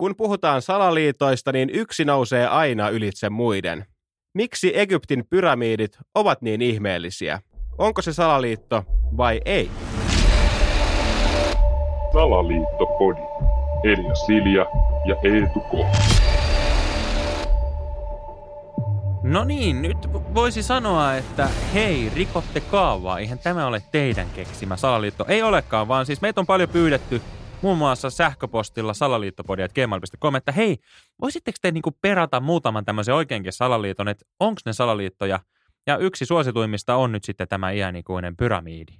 Kun puhutaan salaliitoista, niin yksi nousee aina ylitse muiden. Miksi Egyptin pyramidit ovat niin ihmeellisiä? Onko se salaliitto vai ei? Salaliittopodi. Elia Silja ja Eetu K. No niin, nyt voisi sanoa, että hei, rikotte kaavaa. Eihän tämä ole teidän keksimä salaliitto. Ei olekaan, vaan siis meitä on paljon pyydetty muun muassa sähköpostilla salaliittopodia.gmail.com, että hei, voisitteko te niinku perata muutaman tämmöisen oikeinkin salaliiton, että onko ne salaliittoja? Ja yksi suosituimmista on nyt sitten tämä iänikuinen pyramiidi.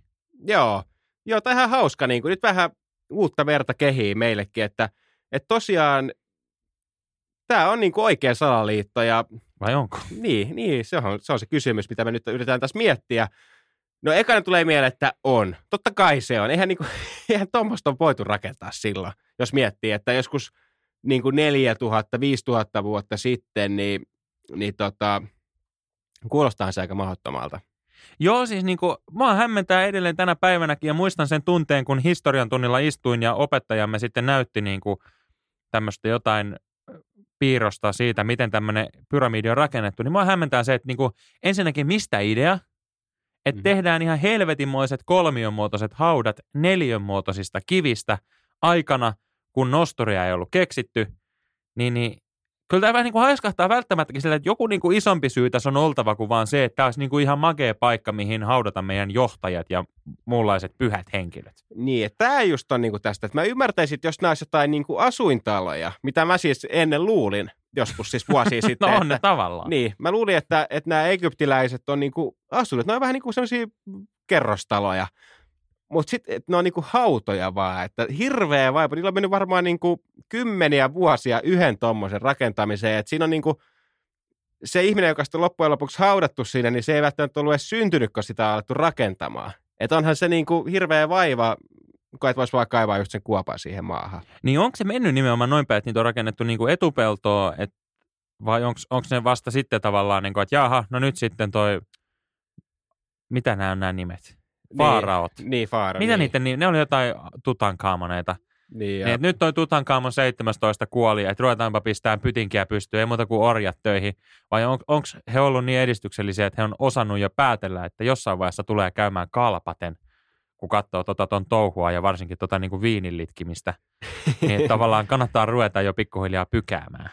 Joo, joo, tämä ihan hauska. Niin kuin, nyt vähän uutta verta kehii meillekin, että, että tosiaan tämä on niin kuin oikea salaliitto ja Vai onko? Niin, niin se, on, se on se kysymys, mitä me nyt yritetään tässä miettiä. No ekana tulee mieleen, että on. Totta kai se on. Eihän, niinku, eihän tuommoista on voitu rakentaa silloin, jos miettii, että joskus niin kuin 4000, 5000 vuotta sitten, niin, niin tota, kuulostaa se aika mahdottomalta. Joo, siis niin kuin, mä hämmentää edelleen tänä päivänäkin ja muistan sen tunteen, kun historian tunnilla istuin ja opettajamme sitten näytti niin kuin tämmöistä jotain piirrosta siitä, miten tämmöinen pyramidi on rakennettu, niin mua hämmentää se, että niin kuin, ensinnäkin mistä idea, että mm. tehdään ihan helvetinmoiset kolmionmuotoiset haudat neljönmuotoisista kivistä aikana, kun nosturia ei ollut keksitty, niin, niin kyllä tämä vähän niin kuin haiskahtaa välttämättäkin sillä, että joku niin kuin isompi syy tässä on oltava kuin vaan se, että tämä olisi niin kuin ihan makea paikka, mihin haudata meidän johtajat ja muunlaiset pyhät henkilöt. Niin, että tämä just on niin kuin tästä, että mä ymmärtäisin, että jos nämä olisi jotain niin kuin asuintaloja, mitä mä siis ennen luulin, joskus siis vuosia sitten. no on että, ne tavallaan. Niin, mä luulin, että, että nämä egyptiläiset on niin kuin asunut, ne on vähän niin kuin sellaisia kerrostaloja, mutta sitten ne on niinku hautoja vaan, että hirveä vaipa. Niillä on mennyt varmaan niinku kymmeniä vuosia yhden tuommoisen rakentamiseen. Et siinä on niinku, se ihminen, joka sitten loppujen lopuksi haudattu siinä, niin se ei välttämättä ollut edes syntynyt, kun sitä on alettu rakentamaan. Että onhan se niinku hirveä vaiva, kun et voisi vaan kaivaa just sen kuopan siihen maahan. Niin onko se mennyt nimenomaan noin päin, että niitä on rakennettu niinku etupeltoa, et, vai onko ne vasta sitten tavallaan, niinku, että jaha, no nyt sitten toi, mitä nämä on nämä nimet? Faaraot. Niin, niin faara. Mitä niin. niiden, niin, ne oli jotain Tutankhamoneita. Niin, ja, Niin, että nyt toi Tutankhamon 17 kuoli, että ruvetaanpa pistää pytinkiä pystyyn, ei muuta kuin orjat töihin. Vai on, onko he ollut niin edistyksellisiä, että he on osannut jo päätellä, että jossain vaiheessa tulee käymään kalpaten, kun katsoo tota ton touhua ja varsinkin tota niin kuin viinilitkimistä. niin että tavallaan kannattaa ruveta jo pikkuhiljaa pykäämään.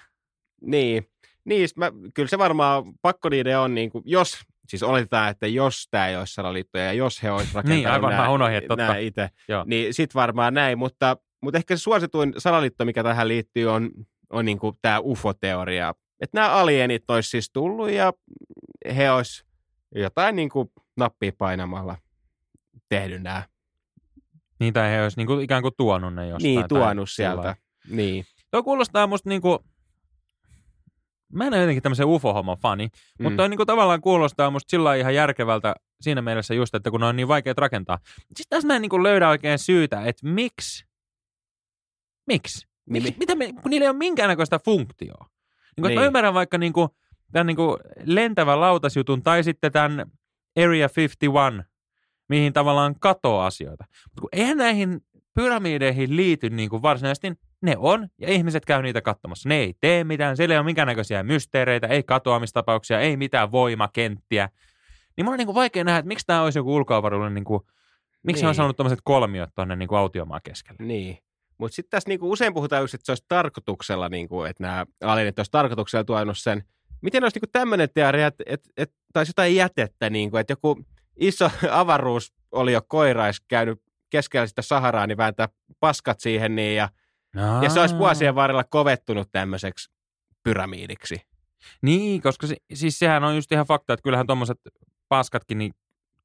niin, niin mä, kyllä se varmaan pakko niiden on, niin kuin, jos, siis oletetaan, että jos tämä ei olisi salaliittoja ja jos he olisivat rakentanut Niin, aivan, mä unohdin, että totta. itse, Joo. niin sitten varmaan näin, mutta, mutta ehkä se suosituin salaliitto, mikä tähän liittyy, on, on niin kuin tämä UFO-teoria. Että nämä alienit olisi siis tullut ja he olisi jotain niin kuin nappia painamalla tehnyt nämä. Niin, tai he olisi niin kuin ikään kuin tuonut ne jostain. Niin, tuonut sieltä. lailla. Niin. Tuo kuulostaa musta niinku, mä en ole jotenkin tämmöisen ufo-homman fani, mm. mutta toi niinku tavallaan kuulostaa musta sillä ihan järkevältä siinä mielessä just, että kun ne on niin vaikeat rakentaa. Sitten tässä mä en niinku löydä oikein syytä, että miksi, miksi, Niin, miksi mitä me, kun niillä ei ole minkäännäköistä funktioa. Niin, niin. Niin. Mä ymmärrän vaikka niinku, tämän niinku lentävän lautasjutun tai sitten tämän Area 51, mihin tavallaan katoo asioita. Mutta kun eihän näihin pyramideihin liity niin kuin varsinaisesti, ne on, ja ihmiset käy niitä katsomassa. Ne ei tee mitään, siellä ei ole minkäännäköisiä mysteereitä, ei katoamistapauksia, ei mitään voimakenttiä. Niin mulla on niin kuin vaikea nähdä, että miksi tämä olisi joku ulkoavaruudellinen, niin kuin, miksi niin. on saanut tämmöiset kolmiot tuonne niin kuin autiomaan keskelle. Niin. Mutta sitten tässä niinku usein puhutaan just, että se olisi tarkoituksella, niinku, että nämä alienit olisi tarkoituksella tuonut sen. Miten olisi niinku tämmöinen teoria, että et, et, taisi jotain jätettä, niinku, että joku iso avaruus oli jo koirais käynyt keskellä sitä Saharaa, niin vääntää paskat siihen, niin, ja, ja se olisi vuosien varrella kovettunut tämmöiseksi pyramiidiksi. Niin, koska se, siis sehän on just ihan fakta, että kyllähän tuommoiset paskatkin niin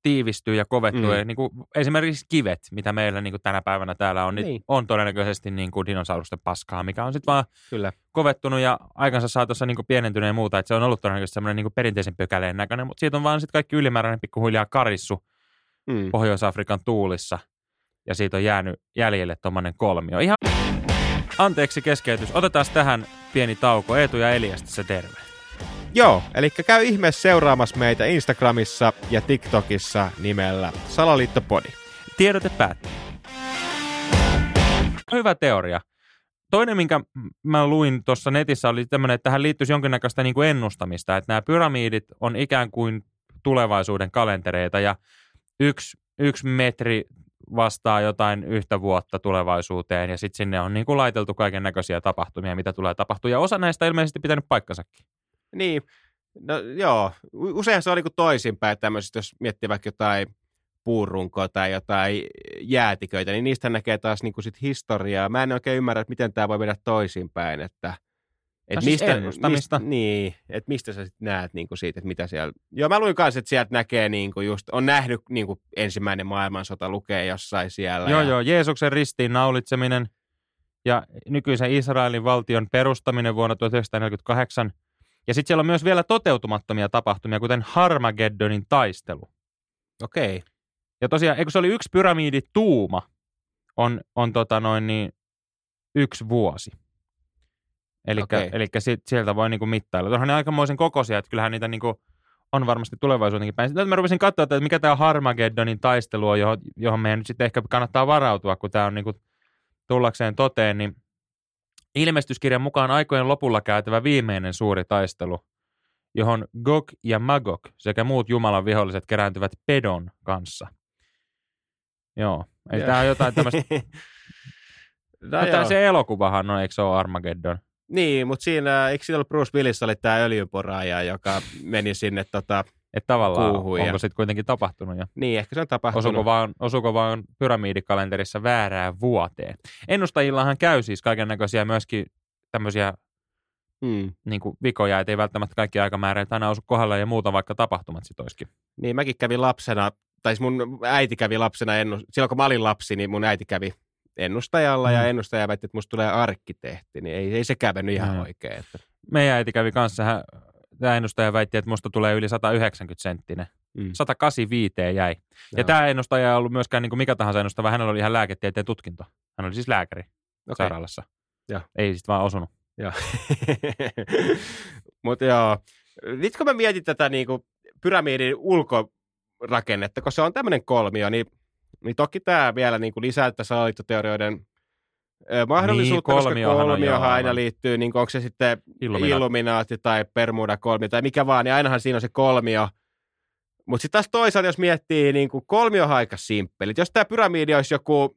tiivistyy ja kovettuu. Mm. Ja niin kuin esimerkiksi kivet, mitä meillä niin kuin tänä päivänä täällä on, niin. Niin. on todennäköisesti niin kuin dinosaurusten paskaa, mikä on sitten vaan Kyllä. kovettunut ja aikansa saatossa niin kuin pienentyneen ja muuta. Että se on ollut todennäköisesti semmoinen niin kuin perinteisen pökäleen näköinen, mutta siitä on vaan sitten kaikki ylimääräinen pikkuhiljaa karissu Mm. Pohjois-Afrikan tuulissa. Ja siitä on jäänyt jäljelle tuommoinen kolmio. Ihan anteeksi keskeytys. Otetaan tähän pieni tauko. Eetu ja Elias tässä terve. Joo, eli käy ihmeessä seuraamassa meitä Instagramissa ja TikTokissa nimellä Salaliittopodi. Tiedote päättyy. Hyvä teoria. toinen, minkä mä luin tuossa netissä, oli tämmöinen, että tähän liittyisi jonkinnäköistä niin kuin ennustamista, että nämä pyramiidit on ikään kuin tulevaisuuden kalentereita ja yksi, yksi metri vastaa jotain yhtä vuotta tulevaisuuteen ja sitten sinne on niin kuin laiteltu kaiken näköisiä tapahtumia, mitä tulee tapahtua. Ja osa näistä ilmeisesti pitänyt paikkansakin. Niin, no joo. Usein se on niin toisinpäin tämmöisistä, jos miettii vaikka jotain puurunkoa tai jotain jäätiköitä, niin niistä näkee taas niin kuin sit historiaa. Mä en oikein ymmärrä, että miten tämä voi mennä toisinpäin, että et siis mistä, mistä, niin, että mistä sä sit näet niin kuin siitä, että mitä siellä... Joo, mä luin kanssa, että sieltä näkee niin kuin just, on nähnyt niin kuin ensimmäinen maailmansota lukee jossain siellä. Joo, ja... joo, Jeesuksen ristiin naulitseminen ja nykyisen Israelin valtion perustaminen vuonna 1948. Ja sitten siellä on myös vielä toteutumattomia tapahtumia, kuten Harmageddonin taistelu. Okei. Okay. Ja tosiaan, eikö se oli yksi pyramidituuma, on, on tota noin niin, yksi vuosi. Eli okay. sieltä voi niinku mittailla. Tuohan ne aikamoisen kokoisia, että kyllähän niitä niinku on varmasti tulevaisuutenkin päin. Sitten mä rupesin katsoa, että mikä tämä Harmageddonin taistelu on, johon, johon meidän nyt sitten ehkä kannattaa varautua, kun tämä on niinku tullakseen toteen, niin ilmestyskirjan mukaan aikojen lopulla käytävä viimeinen suuri taistelu, johon Gog ja Magog sekä muut Jumalan viholliset kerääntyvät Pedon kanssa. Joo, ei tämä on jotain tämmöistä... no, no se elokuvahan on, eikö se ole Armageddon? Niin, mutta siinä, eikö siinä ollut Bruce Willis oli tämä öljynporaaja, joka meni sinne tota, että tavallaan kuuhun onko sitten kuitenkin tapahtunut jo? Niin, ehkä se on tapahtunut. Osuuko vaan, osuuko vaan pyramidikalenterissa väärään vuoteen? Ennustajillahan käy siis kaiken näköisiä myöskin tämmöisiä hmm. niin kuin vikoja, että ei välttämättä kaikki aikamääreet aina osu kohdalla ja muuta, vaikka tapahtumat sitten olisikin. Niin, mäkin kävin lapsena, tai siis mun äiti kävi lapsena, ennust... silloin kun mä olin lapsi, niin mun äiti kävi ennustajalla mm. ja ennustaja väitti, että musta tulee arkkitehti, niin ei, ei sekään mennyt ihan mm. oikein. Että... Meidän äiti kävi kanssa, hän, tämä ennustaja väitti, että musta tulee yli 190 senttinen. Mm. 185 jäi. Joo. Ja tämä ennustaja ei ollut myöskään niin kuin mikä tahansa ennustava, hänellä oli ihan lääketieteen tutkinto. Hän oli siis lääkäri okay. sairaalassa. Ja. Ei sitten vaan osunut. Mutta joo, nyt kun mä mietin tätä niin kuin pyramidin ulkorakennetta, kun se on tämmöinen kolmio, niin niin toki tämä vielä niin kuin lisää tätä salaliittoteorioiden mahdollisuutta, niin, koska kolmiohan aina liittyy, niin onko se sitten Illuminaati, Illuminaati tai Bermuda kolmio tai mikä vaan, niin ainahan siinä on se kolmio. Mutta sitten taas toisaalta, jos miettii, niin kuin kolmio aika simppeli. Jos tämä pyramidi olisi joku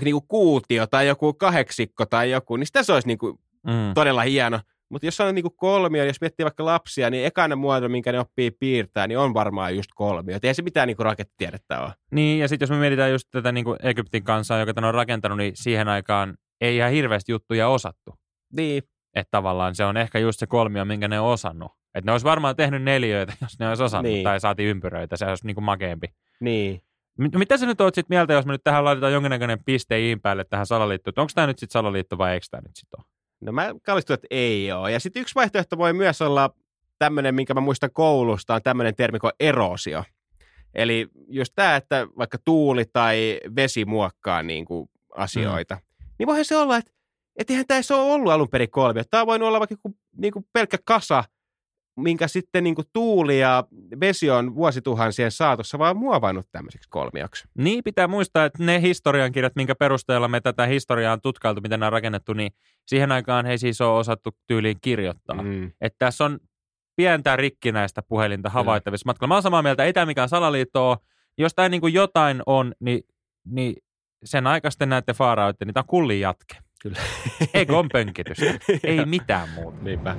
niin kuin kuutio tai joku kahdeksikko tai joku, niin sitä se olisi niin kuin mm. todella hieno. Mutta jos on niinku kolmio, jos miettii vaikka lapsia, niin ekana muoto, minkä ne oppii piirtää, niin on varmaan just kolmio. Et ei se mitään niinku rakettitiedettä ole. Niin, ja sitten jos me mietitään just tätä niinku Egyptin kansaa, joka tämän on rakentanut, niin siihen aikaan ei ihan hirveästi juttuja osattu. Niin. Että tavallaan se on ehkä just se kolmio, minkä ne on osannut. Että ne olisi varmaan tehnyt neljöitä, jos ne olisi osannut, niin. tai saatiin ympyröitä, se olisi niinku makeampi. Niin. Mitä sä nyt oot sit mieltä, jos me nyt tähän laitetaan jonkinnäköinen piste iin päälle tähän salaliittoon? Onko tämä nyt sitten salaliitto vai eikö tämä nyt sitten ole? No mä kallistun, että ei ole. Ja sitten yksi vaihtoehto voi myös olla tämmöinen, minkä mä muistan koulusta, on tämmöinen termi kuin erosio. Eli just tämä, että vaikka tuuli tai vesi muokkaa niin kuin asioita, mm. niin voihan se olla, että et eihän tämä ole ollut alun perin kolmio. Tämä voinut olla vaikka niin kuin pelkkä kasa minkä sitten niin tuuli ja vesi on vuosituhansien saatossa vaan muovannut tämmöiseksi kolmioksi. Niin, pitää muistaa, että ne historiankirjat, minkä perusteella me tätä historiaa on tutkailtu, miten nämä on rakennettu, niin siihen aikaan he siis on osattu tyyliin kirjoittaa. Mm. Että tässä on pientä rikkinäistä puhelinta havaittavissa matkalla. Mä oon samaa mieltä, ei tämä mikään salaliitto ole. Jos tämä niin jotain on, niin, niin sen aikaisten näette faaraoitte, niin tämä on kullin jatke. Kyllä. Egon pönkitystä. ei mitään muuta. Niinpä.